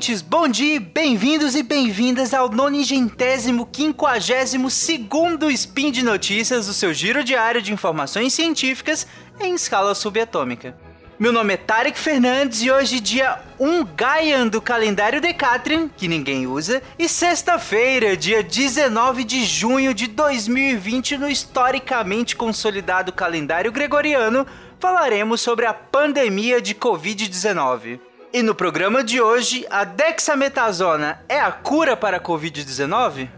ouvintes, bom dia, bem-vindos e bem-vindas ao nonigentésimo quinquagésimo segundo Spin de Notícias, o seu giro diário de informações científicas em escala subatômica. Meu nome é Tarek Fernandes e hoje dia 1 Gaian do calendário Decatrian, que ninguém usa, e sexta-feira, dia 19 de junho de 2020, no historicamente consolidado calendário gregoriano, falaremos sobre a pandemia de Covid-19. E no programa de hoje, a dexametasona é a cura para a Covid-19?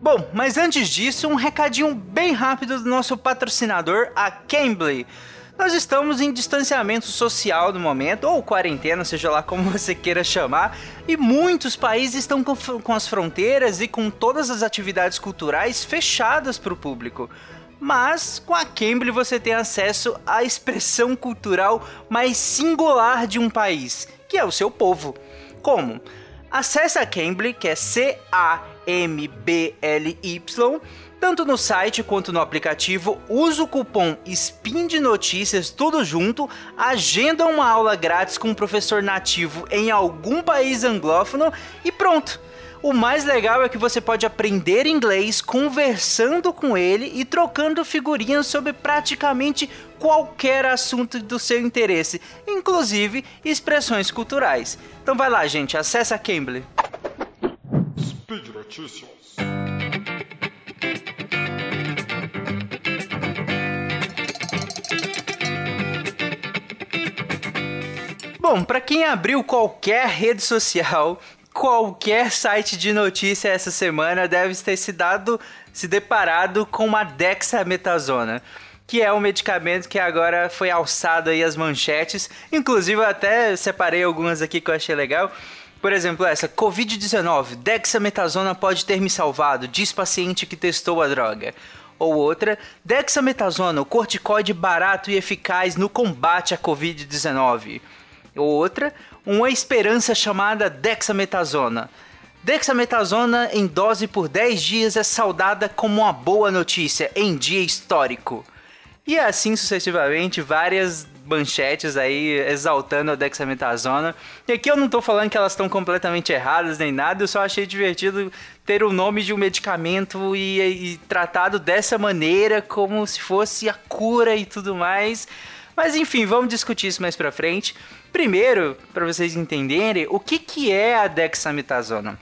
Bom, mas antes disso, um recadinho bem rápido do nosso patrocinador, a Cambly. Nós estamos em distanciamento social no momento, ou quarentena, seja lá como você queira chamar, e muitos países estão com, com as fronteiras e com todas as atividades culturais fechadas para o público mas com a Cambly você tem acesso à expressão cultural mais singular de um país, que é o seu povo. Como? Acesse a Cambly, que é C-A-M-B-L-Y, tanto no site quanto no aplicativo, usa o cupom SPIN de Notícias, tudo junto, agenda uma aula grátis com um professor nativo em algum país anglófono e pronto! O mais legal é que você pode aprender inglês conversando com ele e trocando figurinhas sobre praticamente qualquer assunto do seu interesse, inclusive expressões culturais. Então vai lá, gente, acesse a Cambly. Speed Notícias. Bom, para quem abriu qualquer rede social qualquer site de notícia essa semana deve ter se dado, se deparado com uma dexametasona que é um medicamento que agora foi alçado aí as manchetes. Inclusive, eu até separei algumas aqui que eu achei legal. Por exemplo, essa Covid-19, dexametasona pode ter me salvado, diz paciente que testou a droga. Ou outra, dexametasona, o corticoide barato e eficaz no combate à Covid-19. Ou outra, uma esperança chamada dexametasona. Dexametasona em dose por 10 dias é saudada como uma boa notícia em dia histórico. E assim sucessivamente, várias manchetes aí exaltando a dexametasona. E aqui eu não tô falando que elas estão completamente erradas nem nada, eu só achei divertido ter o nome de um medicamento e, e tratado dessa maneira, como se fosse a cura e tudo mais. Mas enfim, vamos discutir isso mais pra frente. Primeiro, para vocês entenderem, o que, que é a dexametasona?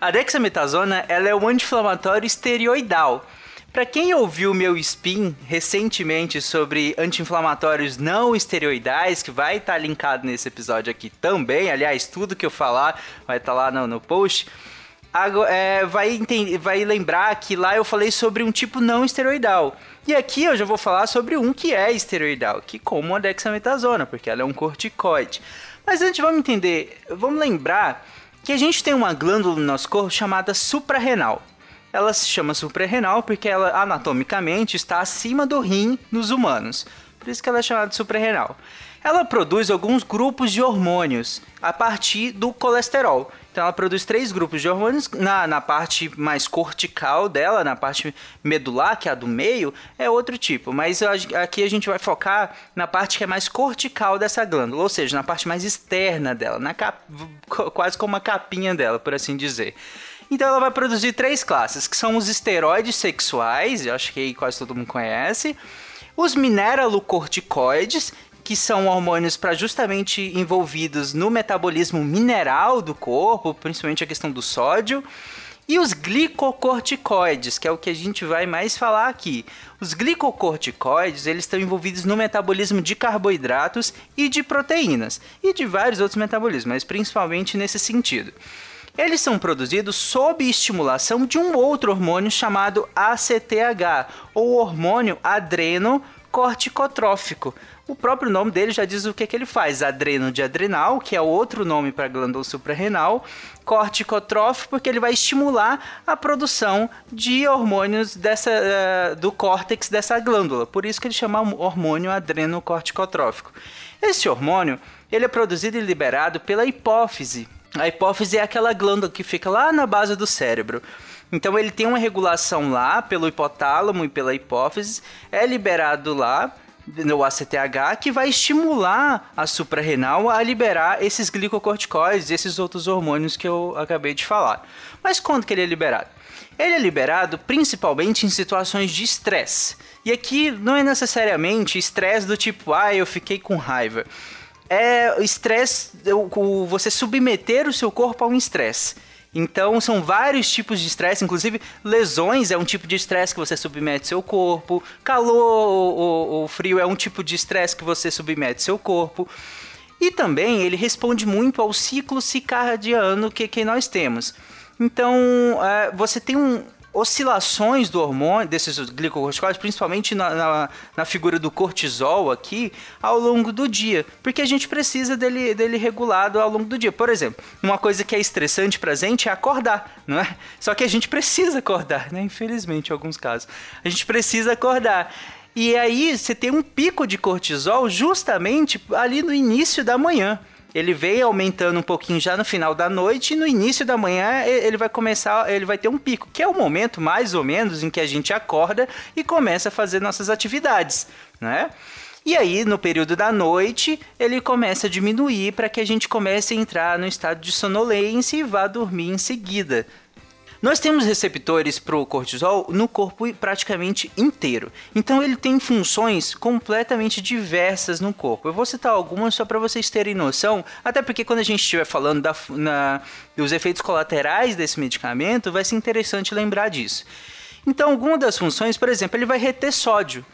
A dexametasona ela é um anti-inflamatório esteroidal. Para quem ouviu meu spin recentemente sobre anti-inflamatórios não esteroidais, que vai estar tá linkado nesse episódio aqui também, aliás, tudo que eu falar vai estar tá lá no, no post é, vai, entender, vai lembrar que lá eu falei sobre um tipo não esteroidal. E aqui eu já vou falar sobre um que é esteroidal, que como a dexametasona, porque ela é um corticoide. Mas antes vamos entender, vamos lembrar que a gente tem uma glândula no nosso corpo chamada suprarrenal. Ela se chama suprarrenal porque ela anatomicamente está acima do rim nos humanos. Por isso que ela é chamada de suprarrenal. Ela produz alguns grupos de hormônios a partir do colesterol. Então ela produz três grupos de hormônios na, na parte mais cortical dela, na parte medular, que é a do meio, é outro tipo. Mas aqui a gente vai focar na parte que é mais cortical dessa glândula, ou seja, na parte mais externa dela, na cap... quase como uma capinha dela, por assim dizer. Então ela vai produzir três classes, que são os esteroides sexuais, eu acho que quase todo mundo conhece, os mineralocorticoides que são hormônios para justamente envolvidos no metabolismo mineral do corpo, principalmente a questão do sódio. E os glicocorticoides, que é o que a gente vai mais falar aqui. Os glicocorticoides, eles estão envolvidos no metabolismo de carboidratos e de proteínas, e de vários outros metabolismos, mas principalmente nesse sentido. Eles são produzidos sob estimulação de um outro hormônio chamado ACTH, ou hormônio adrenocorticotrófico, o próprio nome dele já diz o que, que ele faz: adreno de adrenal, que é outro nome para glândula suprarrenal, corticotrófico, porque ele vai estimular a produção de hormônios dessa, uh, do córtex dessa glândula. Por isso que ele chama hormônio adrenocorticotrófico. Esse hormônio ele é produzido e liberado pela hipófise. A hipófise é aquela glândula que fica lá na base do cérebro. Então ele tem uma regulação lá pelo hipotálamo e pela hipófise, é liberado lá no ACTH que vai estimular a suprarrenal a liberar esses glicocorticoides, esses outros hormônios que eu acabei de falar. Mas quando que ele é liberado? Ele é liberado principalmente em situações de estresse. E aqui não é necessariamente estresse do tipo, ah, eu fiquei com raiva. É estresse, você submeter o seu corpo a um estresse. Então, são vários tipos de estresse, inclusive lesões é um tipo de estresse que você submete seu corpo, calor ou, ou frio é um tipo de estresse que você submete seu corpo. E também ele responde muito ao ciclo circadiano que, que nós temos. Então, é, você tem um, oscilações do hormônio, desses glicocorticoides, principalmente na, na, na, figura do cortisol aqui, ao longo do dia. Porque a gente precisa dele, dele regulado ao longo do dia. Por exemplo, uma coisa que é estressante pra gente é acordar, não é? Só que a gente precisa acordar, né? Infelizmente, em alguns casos. A gente precisa acordar. E aí você tem um pico de cortisol justamente ali no início da manhã ele vem aumentando um pouquinho já no final da noite e no início da manhã ele vai começar, ele vai ter um pico, que é o momento mais ou menos em que a gente acorda e começa a fazer nossas atividades, né? E aí, no período da noite, ele começa a diminuir para que a gente comece a entrar no estado de sonolência e vá dormir em seguida. Nós temos receptores para o cortisol no corpo praticamente inteiro. Então ele tem funções completamente diversas no corpo. Eu vou citar algumas só para vocês terem noção, até porque quando a gente estiver falando da, na, dos efeitos colaterais desse medicamento, vai ser interessante lembrar disso. Então, alguma das funções, por exemplo, ele vai reter sódio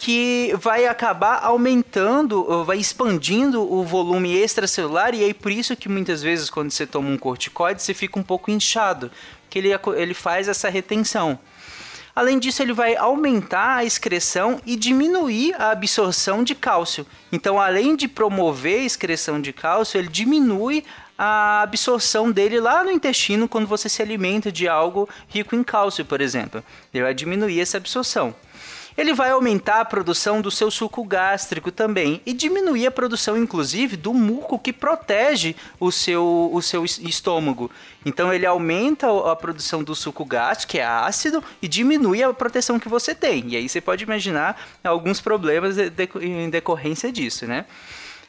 que vai acabar aumentando, vai expandindo o volume extracelular e aí por isso que muitas vezes quando você toma um corticoide você fica um pouco inchado, que ele, ele faz essa retenção. Além disso, ele vai aumentar a excreção e diminuir a absorção de cálcio. Então, além de promover a excreção de cálcio, ele diminui a absorção dele lá no intestino quando você se alimenta de algo rico em cálcio, por exemplo. Ele vai diminuir essa absorção ele vai aumentar a produção do seu suco gástrico também e diminuir a produção, inclusive, do muco que protege o seu, o seu estômago. Então ele aumenta a produção do suco gástrico, que é ácido, e diminui a proteção que você tem. E aí você pode imaginar alguns problemas em decorrência disso, né?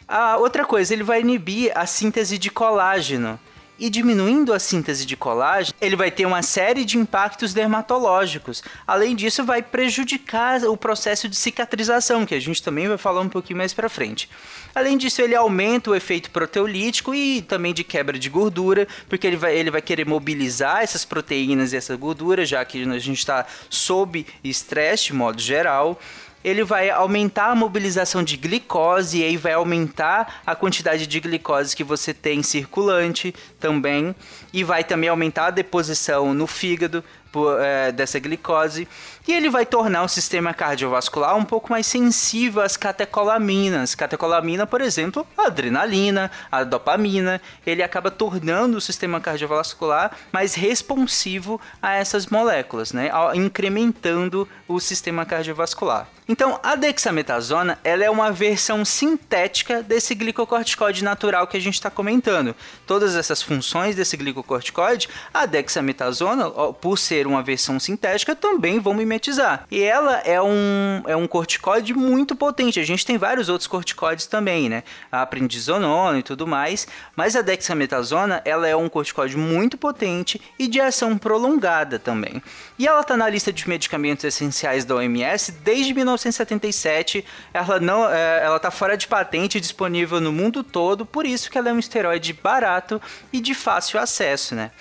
A outra coisa, ele vai inibir a síntese de colágeno e diminuindo a síntese de colágeno, ele vai ter uma série de impactos dermatológicos. Além disso, vai prejudicar o processo de cicatrização, que a gente também vai falar um pouquinho mais para frente. Além disso, ele aumenta o efeito proteolítico e também de quebra de gordura, porque ele vai, ele vai querer mobilizar essas proteínas e essa gordura, já que a gente está sob estresse de modo geral ele vai aumentar a mobilização de glicose e aí vai aumentar a quantidade de glicose que você tem circulante também. E vai também aumentar a deposição no fígado por, é, dessa glicose e ele vai tornar o sistema cardiovascular um pouco mais sensível às catecolaminas. Catecolamina, por exemplo, a adrenalina, a dopamina, ele acaba tornando o sistema cardiovascular mais responsivo a essas moléculas, né? incrementando o sistema cardiovascular. Então, a dexametasona ela é uma versão sintética desse glicocorticoide natural que a gente está comentando. Todas essas funções desse glicocorticoide, a dexametasona, por ser uma versão sintética, também vão mimetizar. E ela é um, é um corticoide muito potente. A gente tem vários outros corticoides também, né? A prednisonona e tudo mais. Mas a dexametasona, ela é um corticoide muito potente e de ação prolongada também. E ela está na lista de medicamentos essenciais da OMS desde 1977. Ela não, é, ela está fora de patente, disponível no mundo todo. Por isso que ela é um esteroide barato e de fácil acesso, né?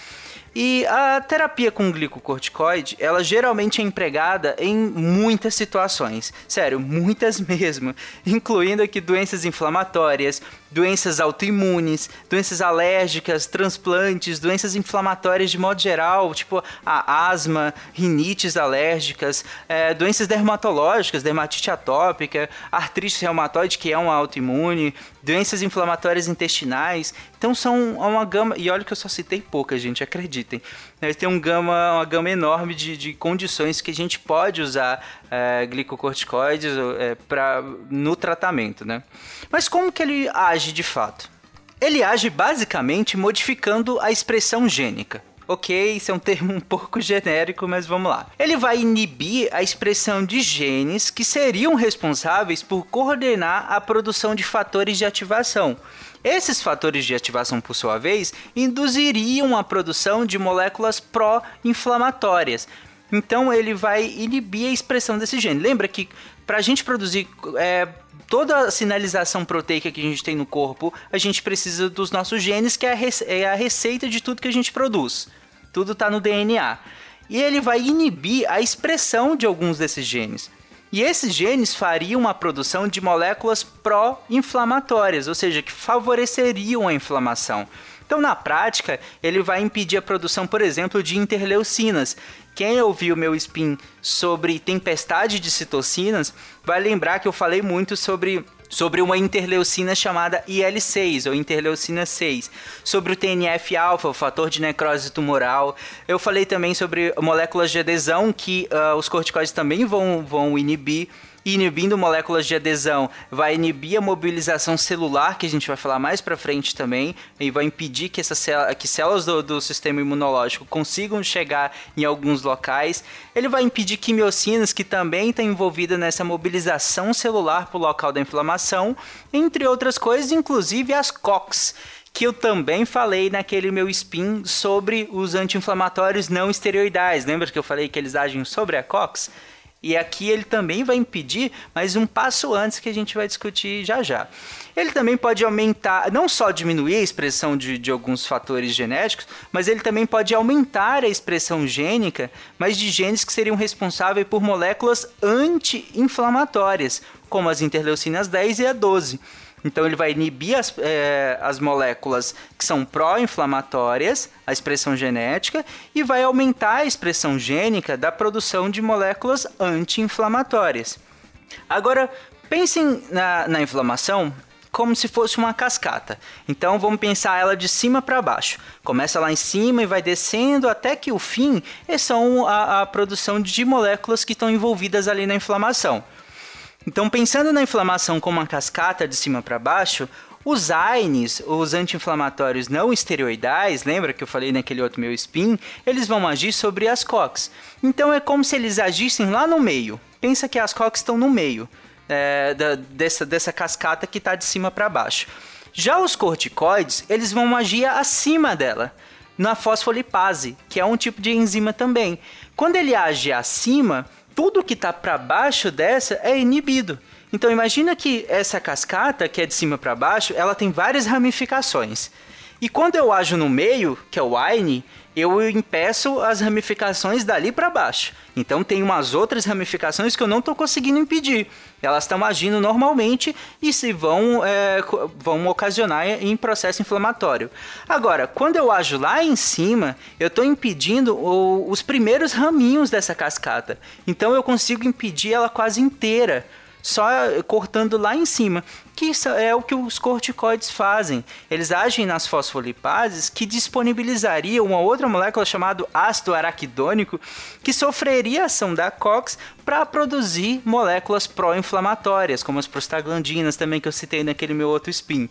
E a terapia com glicocorticoide, ela geralmente é empregada em muitas situações. Sério, muitas mesmo. Incluindo aqui doenças inflamatórias, doenças autoimunes, doenças alérgicas, transplantes, doenças inflamatórias de modo geral, tipo a asma, rinites alérgicas, é, doenças dermatológicas, dermatite atópica, artrite reumatoide, que é uma autoimune, doenças inflamatórias intestinais. Então são uma gama, e olha que eu só citei poucas, gente, acreditem. Tem um gama, uma gama enorme de, de condições que a gente pode usar é, glicocorticoides é, pra, no tratamento, né? Mas como que ele age de fato? Ele age basicamente modificando a expressão gênica. Ok, isso é um termo um pouco genérico, mas vamos lá. Ele vai inibir a expressão de genes que seriam responsáveis por coordenar a produção de fatores de ativação. Esses fatores de ativação, por sua vez, induziriam a produção de moléculas pró-inflamatórias. Então, ele vai inibir a expressão desse gene. Lembra que para a gente produzir é, toda a sinalização proteica que a gente tem no corpo, a gente precisa dos nossos genes, que é a, é a receita de tudo que a gente produz. Tudo está no DNA. E ele vai inibir a expressão de alguns desses genes. E esses genes fariam a produção de moléculas pró-inflamatórias, ou seja, que favoreceriam a inflamação. Então, na prática, ele vai impedir a produção, por exemplo, de interleucinas. Quem ouviu meu spin sobre tempestade de citocinas vai lembrar que eu falei muito sobre sobre uma interleucina chamada IL-6 ou interleucina 6, sobre o TNF-alfa, o fator de necrose tumoral. Eu falei também sobre moléculas de adesão que uh, os corticoides também vão, vão inibir inibindo moléculas de adesão, vai inibir a mobilização celular, que a gente vai falar mais para frente também, e vai impedir que, essas que células do, do, sistema imunológico consigam chegar em alguns locais. Ele vai impedir quimiocinas, que também está envolvida nessa mobilização celular para o local da inflamação, entre outras coisas, inclusive as COX que eu também falei naquele meu spin sobre os anti-inflamatórios não esteroidais. Lembra que eu falei que eles agem sobre a COX? E aqui ele também vai impedir, mas um passo antes que a gente vai discutir já já. Ele também pode aumentar, não só diminuir a expressão de, de alguns fatores genéticos, mas ele também pode aumentar a expressão gênica, mas de genes que seriam responsáveis por moléculas anti-inflamatórias, como as interleucinas 10 e a 12. Então ele vai inibir as, é, as moléculas que são pró-inflamatórias, a expressão genética, e vai aumentar a expressão gênica da produção de moléculas anti-inflamatórias. Agora, pensem na, na inflamação como se fosse uma cascata. Então vamos pensar ela de cima para baixo. Começa lá em cima e vai descendo até que o fim são a, a produção de moléculas que estão envolvidas ali na inflamação. Então, pensando na inflamação como uma cascata de cima para baixo, os AINES, os anti-inflamatórios não esteroidais, lembra que eu falei naquele outro meu spin, eles vão agir sobre as COX. Então é como se eles agissem lá no meio. Pensa que as COX estão no meio é, da, dessa, dessa cascata que está de cima para baixo. Já os corticoides, eles vão agir acima dela, na fosfolipase, que é um tipo de enzima também. Quando ele age acima, tudo que está para baixo dessa é inibido. Então imagina que essa cascata, que é de cima para baixo, ela tem várias ramificações. E quando eu ajo no meio, que é o Aine, eu impeço as ramificações dali para baixo. Então tem umas outras ramificações que eu não estou conseguindo impedir. Elas estão agindo normalmente e se vão, é, vão ocasionar em processo inflamatório. Agora, quando eu ajo lá em cima, eu estou impedindo o, os primeiros raminhos dessa cascata. Então eu consigo impedir ela quase inteira só cortando lá em cima, que é o que os corticoides fazem. Eles agem nas fosfolipases que disponibilizariam uma outra molécula chamada ácido araquidônico que sofreria a ação da COX para produzir moléculas pró-inflamatórias, como as prostaglandinas também que eu citei naquele meu outro spin.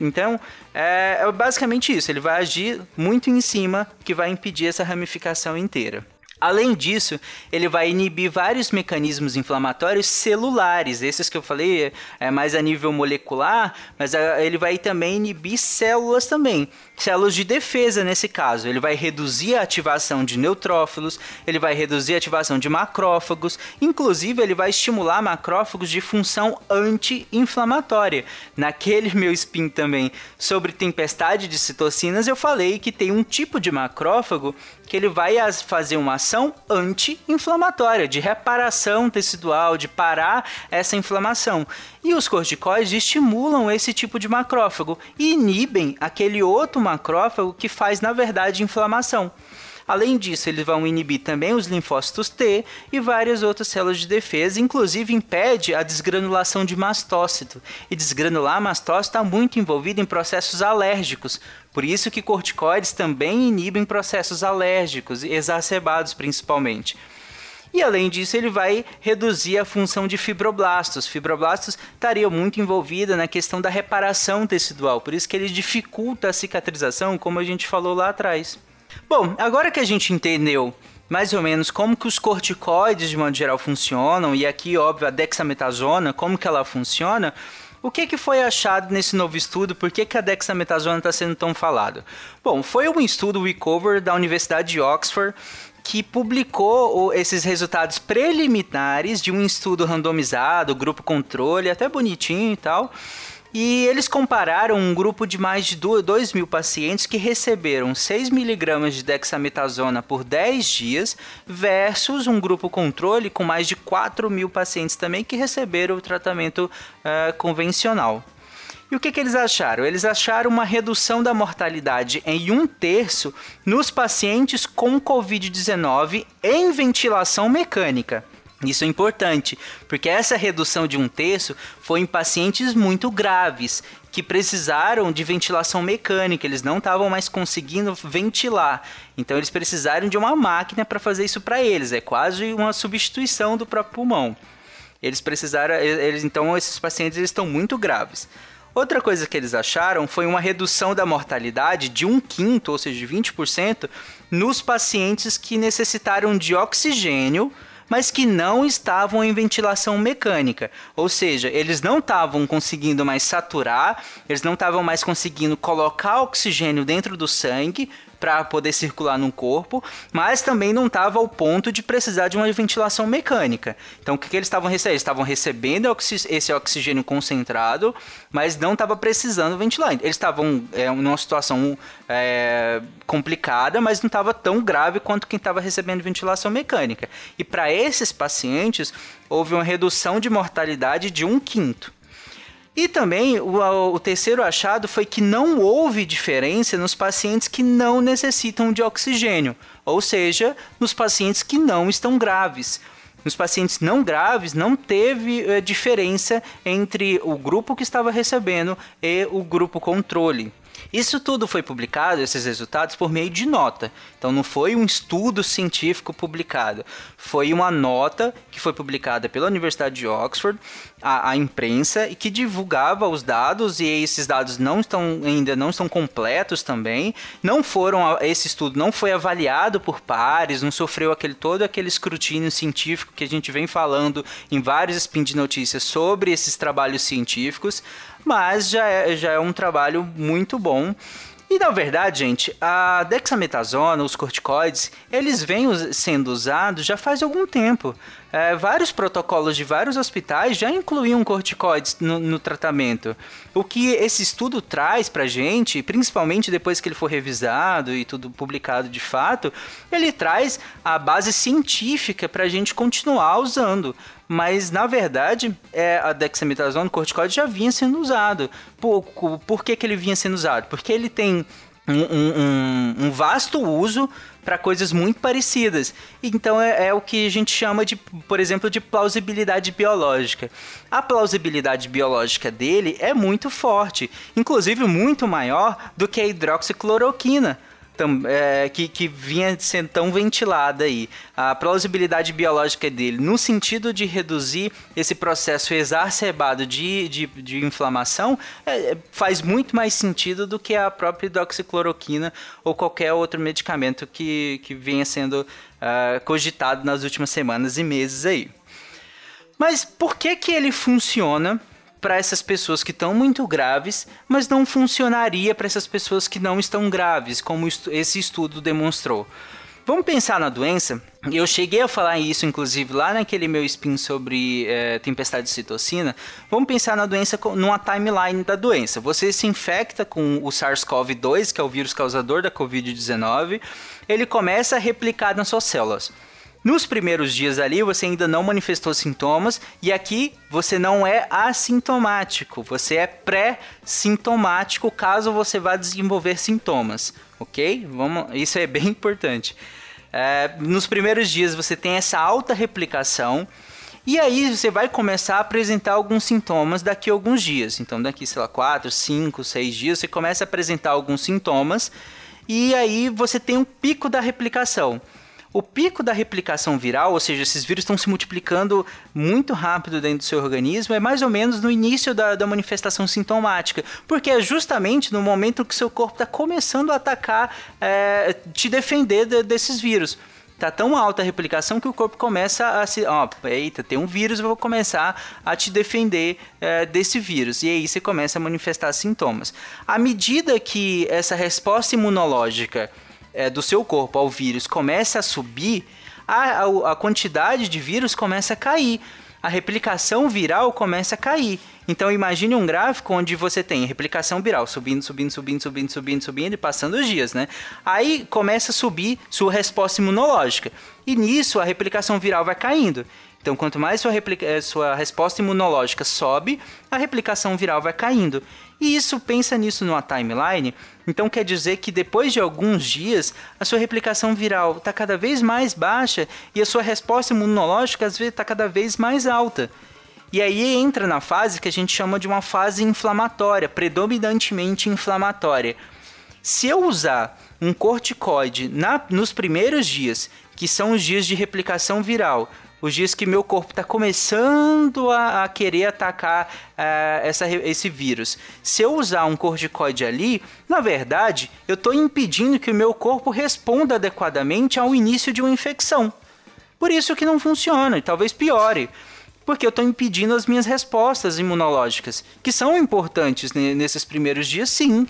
Então, é, é basicamente isso. Ele vai agir muito em cima, que vai impedir essa ramificação inteira. Além disso, ele vai inibir vários mecanismos inflamatórios celulares. Esses que eu falei é mais a nível molecular, mas é, ele vai também inibir células também. Células de defesa nesse caso. Ele vai reduzir a ativação de neutrófilos, ele vai reduzir a ativação de macrófagos, inclusive ele vai estimular macrófagos de função anti-inflamatória. Naquele meu spin também sobre tempestade de citocinas, eu falei que tem um tipo de macrófago que ele vai fazer uma ação anti-inflamatória, de reparação tecidual, de parar essa inflamação. E os corticoides estimulam esse tipo de macrófago e inibem aquele outro macrófago que faz, na verdade, inflamação. Além disso, eles vão inibir também os linfócitos T e várias outras células de defesa, inclusive impede a desgranulação de mastócito. E desgranular mastócito está muito envolvido em processos alérgicos. Por isso que corticoides também inibem processos alérgicos, exacerbados principalmente. E além disso, ele vai reduzir a função de fibroblastos. Fibroblastos estariam muito envolvidos na questão da reparação tecidual, por isso que ele dificulta a cicatrização, como a gente falou lá atrás. Bom, agora que a gente entendeu mais ou menos como que os corticoides de modo geral funcionam e aqui, óbvio, a dexametasona, como que ela funciona, o que, que foi achado nesse novo estudo? Por que, que a dexametasona está sendo tão falado? Bom, foi um estudo Recover da Universidade de Oxford que publicou esses resultados preliminares de um estudo randomizado, grupo controle, até bonitinho e tal, e eles compararam um grupo de mais de 2 mil pacientes que receberam 6 miligramas de dexametasona por 10 dias versus um grupo controle com mais de 4 mil pacientes também que receberam o tratamento uh, convencional. E o que, que, eles acharam? Eles acharam uma redução da mortalidade em um terço nos pacientes com Covid-19 em ventilação mecânica. Isso é importante, porque essa redução de um terço foi em pacientes muito graves, que precisaram de ventilação mecânica, eles não estavam mais conseguindo ventilar. Então eles precisaram de uma máquina para fazer isso para eles, é quase uma substituição do próprio pulmão. Eles precisaram, eles então esses pacientes eles estão muito graves. Outra coisa que eles acharam foi uma redução da mortalidade de um quinto, ou seja, de 20%, nos pacientes que necessitaram de oxigênio mas que não estavam em ventilação mecânica. Ou seja, eles não estavam conseguindo mais saturar, eles não estavam mais conseguindo colocar oxigênio dentro do sangue para poder circular no corpo, mas também não estava ao ponto de precisar de uma ventilação mecânica. Então, o que, que eles estavam recebendo? Eles estavam recebendo esse oxigênio concentrado, mas não estava precisando ventilar. Eles estavam é, numa situação é, complicada, mas não estava tão grave quanto quem estava recebendo ventilação mecânica. E para esses pacientes, houve uma redução de mortalidade de um quinto. E também o, o, terceiro achado foi que não houve diferença nos pacientes que não necessitam de oxigênio, ou seja, nos pacientes que não estão graves. Nos pacientes não graves, não teve eh, diferença entre o grupo que estava recebendo e o grupo controle. Isso tudo foi publicado, esses resultados, por meio de nota. Então não foi um estudo científico publicado, foi uma nota que foi publicada pela Universidade de Oxford, a, a imprensa, e que divulgava os dados, e esses dados não estão ainda não estão completos também. Não foram, esse estudo não foi avaliado por pares, não sofreu aquele todo aquele escrutínio científico que a gente vem falando em vários spin de notícias sobre esses trabalhos científicos mas já é, já é um trabalho muito bom. E na verdade, gente, a dexametasona, os corticoides, eles vêm sendo usados já faz algum tempo. É, vários protocolos de vários hospitais já incluíam corticoides no, no, tratamento. O que esse estudo traz pra gente, principalmente depois que ele for revisado e tudo publicado de fato, ele traz a base científica para a gente continuar usando mas na verdade é, a dexametasona, o corticoide já vinha sendo usado. Por, por que, que ele vinha sendo usado? Porque ele tem um, um, vasto uso para coisas muito parecidas. Então é, é, o que a gente chama de, por exemplo, de plausibilidade biológica. A plausibilidade biológica dele é muito forte, inclusive muito maior do que a hidroxicloroquina é, que, que vinha sendo tão ventilada aí. A plausibilidade biológica dele, no sentido de reduzir esse processo exacerbado de, de, de inflamação, é, faz muito mais sentido do que a própria hidroxicloroquina ou qualquer outro medicamento que, que venha sendo uh, cogitado nas últimas semanas e meses aí. Mas por que que ele funciona para essas pessoas que estão muito graves, mas não funcionaria para essas pessoas que não estão graves, como esse estudo demonstrou. Vamos pensar na doença. Eu cheguei a falar isso, inclusive, lá naquele meu spin sobre é, tempestade de citocina. Vamos pensar na doença numa timeline da doença. Você se infecta com o SARS-CoV-2, que é o vírus causador da Covid-19. Ele começa a replicar nas suas células. Nos primeiros dias ali você ainda não manifestou sintomas e aqui você não é assintomático, você é pré-sintomático caso você vá desenvolver sintomas, ok? Vamos, isso é bem importante. É, nos primeiros dias você tem essa alta replicação e aí você vai começar a apresentar alguns sintomas daqui a alguns dias. Então daqui, sei lá, 4, 5, 6 dias você começa a apresentar alguns sintomas e aí você tem um pico da replicação. O pico da replicação viral, ou seja, esses vírus estão se multiplicando muito rápido dentro do seu organismo, é mais ou menos no início da, da manifestação sintomática, porque é justamente no momento que seu corpo está começando a atacar, é, te defender de, desses vírus tá tão alta a replicação que o corpo começa a se. Ó, eita, tem um vírus, eu vou começar a te defender é, desse vírus. E aí você começa a manifestar sintomas. À medida que essa resposta imunológica é, do seu corpo ao vírus começa a subir, a, a, a quantidade de vírus começa a cair. A replicação viral começa a cair. Então imagine um gráfico onde você tem replicação viral subindo, subindo, subindo, subindo, subindo, subindo e passando os dias, né? Aí começa a subir sua resposta imunológica. E nisso a replicação viral vai caindo. Então, quanto mais sua, eh, sua resposta imunológica sobe, a replicação viral vai caindo. E isso, pensa nisso numa timeline, então quer dizer que depois de alguns dias, a sua replicação viral está cada vez mais baixa e a sua resposta imunológica às vezes está cada vez mais alta. E aí entra na fase que a gente chama de uma fase inflamatória, predominantemente inflamatória. Se eu usar um corticoide na, nos primeiros dias, que são os dias de replicação viral, os dias que meu corpo está começando a, a, querer atacar uh, essa, esse vírus. Se eu usar um corticoide ali, na verdade, eu estou impedindo que o meu corpo responda adequadamente ao início de uma infecção. Por isso que não funciona e talvez piore. Porque eu estou impedindo as minhas respostas imunológicas, que são importantes nesses primeiros dias, sim.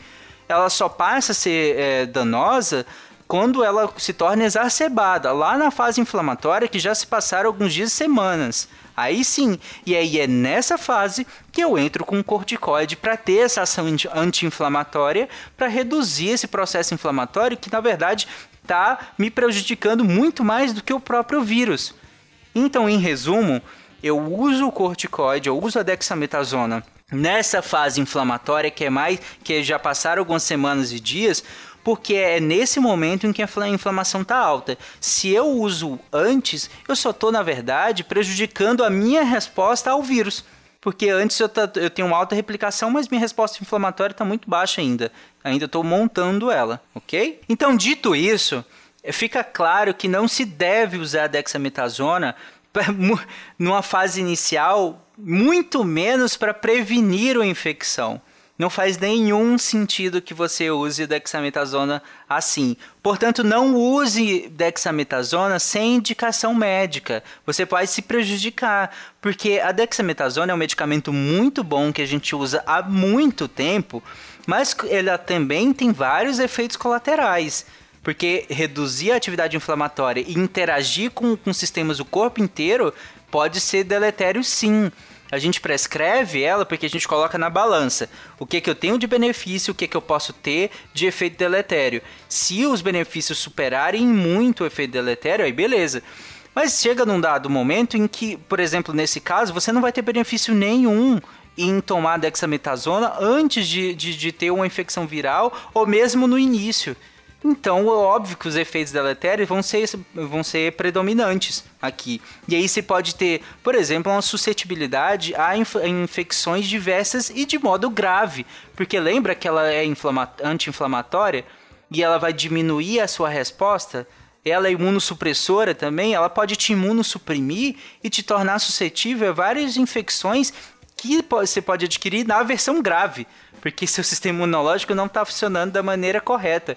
Ela só passa a ser é, danosa quando ela se torna exacerbada, lá na fase inflamatória que já se passaram alguns dias e semanas. Aí sim, e aí é nessa fase que eu entro com um corticoide para ter essa ação anti-inflamatória, para reduzir esse processo inflamatório que na verdade está me prejudicando muito mais do que o próprio vírus. Então, em resumo, eu uso o corticoide, eu uso a dexametasona nessa fase inflamatória que é mais que já passaram algumas semanas e dias porque é nesse momento em que a inflamação está alta. Se eu uso antes, eu só estou, na verdade, prejudicando a minha resposta ao vírus. Porque antes eu, eu tenho uma alta replicação, mas minha resposta inflamatória está muito baixa ainda. Ainda estou montando ela, ok? Então, dito isso, fica claro que não se deve usar a dexametasona numa fase inicial, muito menos para prevenir a infecção não faz nenhum sentido que você use dexametasona assim. Portanto, não use dexametasona sem indicação médica. Você pode se prejudicar, porque a dexametasona é um medicamento muito bom que a gente usa há muito tempo, mas ela também tem vários efeitos colaterais. Porque reduzir a atividade inflamatória e interagir com, com sistemas do corpo inteiro pode ser deletério sim a gente prescreve ela porque a gente coloca na balança o que, que eu tenho de benefício, o que, que eu posso ter de efeito deletério. Se os benefícios superarem muito o efeito deletério, aí beleza. Mas chega num dado momento em que, por exemplo, nesse caso, você não vai ter benefício nenhum em tomar dexametasona antes de, de, de ter uma infecção viral ou mesmo no início. Então, é óbvio que os efeitos deletérios vão ser, vão ser predominantes aqui. E aí você pode ter, por exemplo, uma suscetibilidade a inf infecções diversas e de modo grave. Porque lembra que ela é anti-inflamatória e ela vai diminuir a sua resposta? Ela é imunossupressora também, ela pode te imunossuprimir e te tornar suscetível a várias infecções que você pode adquirir na versão grave, porque seu sistema imunológico não está funcionando da maneira correta.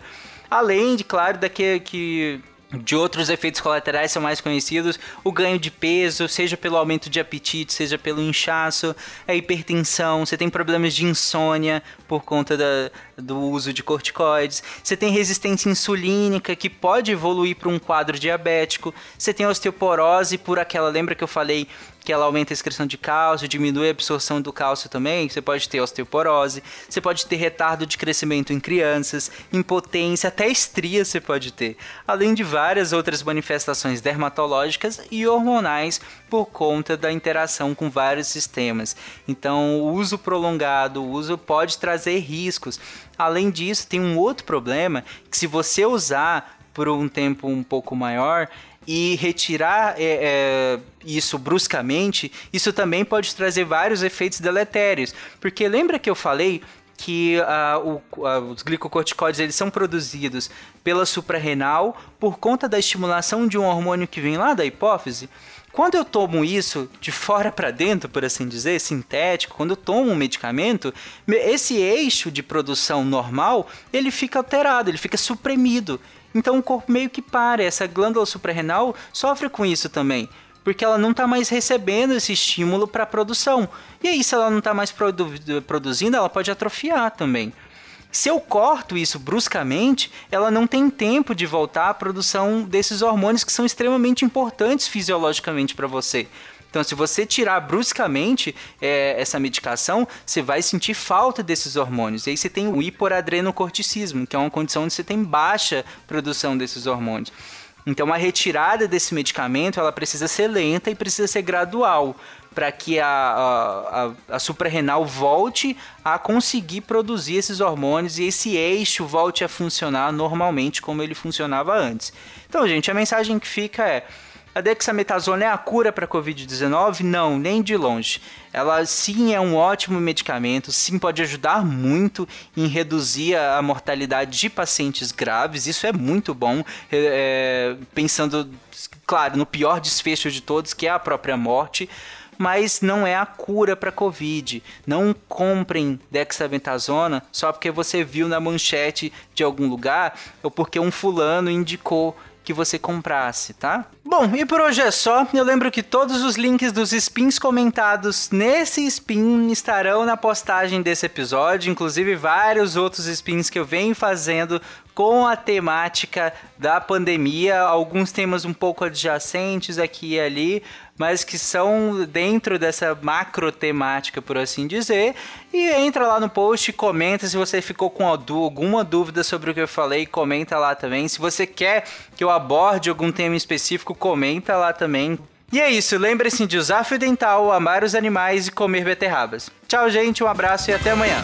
Além de, claro, daqui que de outros efeitos colaterais são mais conhecidos, o ganho de peso, seja pelo aumento de apetite, seja pelo inchaço, a hipertensão, você tem problemas de insônia por conta da, do uso de corticoides, você tem resistência insulínica que pode evoluir para um quadro diabético, você tem osteoporose por aquela, lembra que eu falei que ela aumenta a excreção de cálcio, diminui a absorção do cálcio também, você pode ter osteoporose, você pode ter retardo de crescimento em crianças, impotência, até estria você pode ter, além de várias outras manifestações dermatológicas e hormonais por conta da interação com vários sistemas. Então, o uso prolongado, o uso pode trazer riscos. Além disso, tem um outro problema que se você usar por um tempo um pouco maior, e retirar é, é, isso bruscamente, isso também pode trazer vários efeitos deletérios. Porque lembra que eu falei que uh, o, uh, os glicocorticoides eles são produzidos pela suprarrenal por conta da estimulação de um hormônio que vem lá da hipófise. Quando eu tomo isso de fora para dentro, por assim dizer, sintético, quando eu tomo um medicamento, esse eixo de produção normal, ele fica alterado, ele fica suprimido. Então o corpo meio que para, essa glândula suprarrenal sofre com isso também porque ela não está mais recebendo esse estímulo para produção. E aí, se ela não está mais produ produzindo, ela pode atrofiar também. Se eu corto isso bruscamente, ela não tem tempo de voltar à produção desses hormônios que são extremamente importantes fisiologicamente para você. Então, se você tirar bruscamente é, essa medicação, você vai sentir falta desses hormônios. E aí você tem o hiporadrenocorticismo, que é uma condição onde você tem baixa produção desses hormônios. Então a retirada desse medicamento ela precisa ser lenta e precisa ser gradual para que a, a, a, a suprarrenal volte a conseguir produzir esses hormônios e esse eixo volte a funcionar normalmente como ele funcionava antes. Então, gente, a mensagem que fica é a dexametasona é a cura para a Covid-19? Não, nem de longe. Ela sim é um ótimo medicamento, sim pode ajudar muito em reduzir a mortalidade de pacientes graves, isso é muito bom, é, pensando, claro, no pior desfecho de todos, que é a própria morte mas não é a cura para Covid. Não comprem dexametasona só porque você viu na manchete de algum lugar ou porque um fulano indicou que você comprasse, tá? Bom, e por hoje é só. Eu lembro que todos os links dos spins comentados nesse spin estarão na postagem desse episódio, inclusive vários outros spins que eu venho fazendo com a temática da pandemia, alguns temas um pouco adjacentes aqui e ali, mas que são dentro dessa macro temática, por assim dizer. E entra lá no post comenta se você ficou com alguma dúvida sobre o que eu falei, comenta lá também. Se você quer que eu aborde algum tema específico, comenta lá também. E é isso, lembre-se de usar fio dental, amar os animais e comer beterrabas. Tchau, gente, um abraço e até amanhã.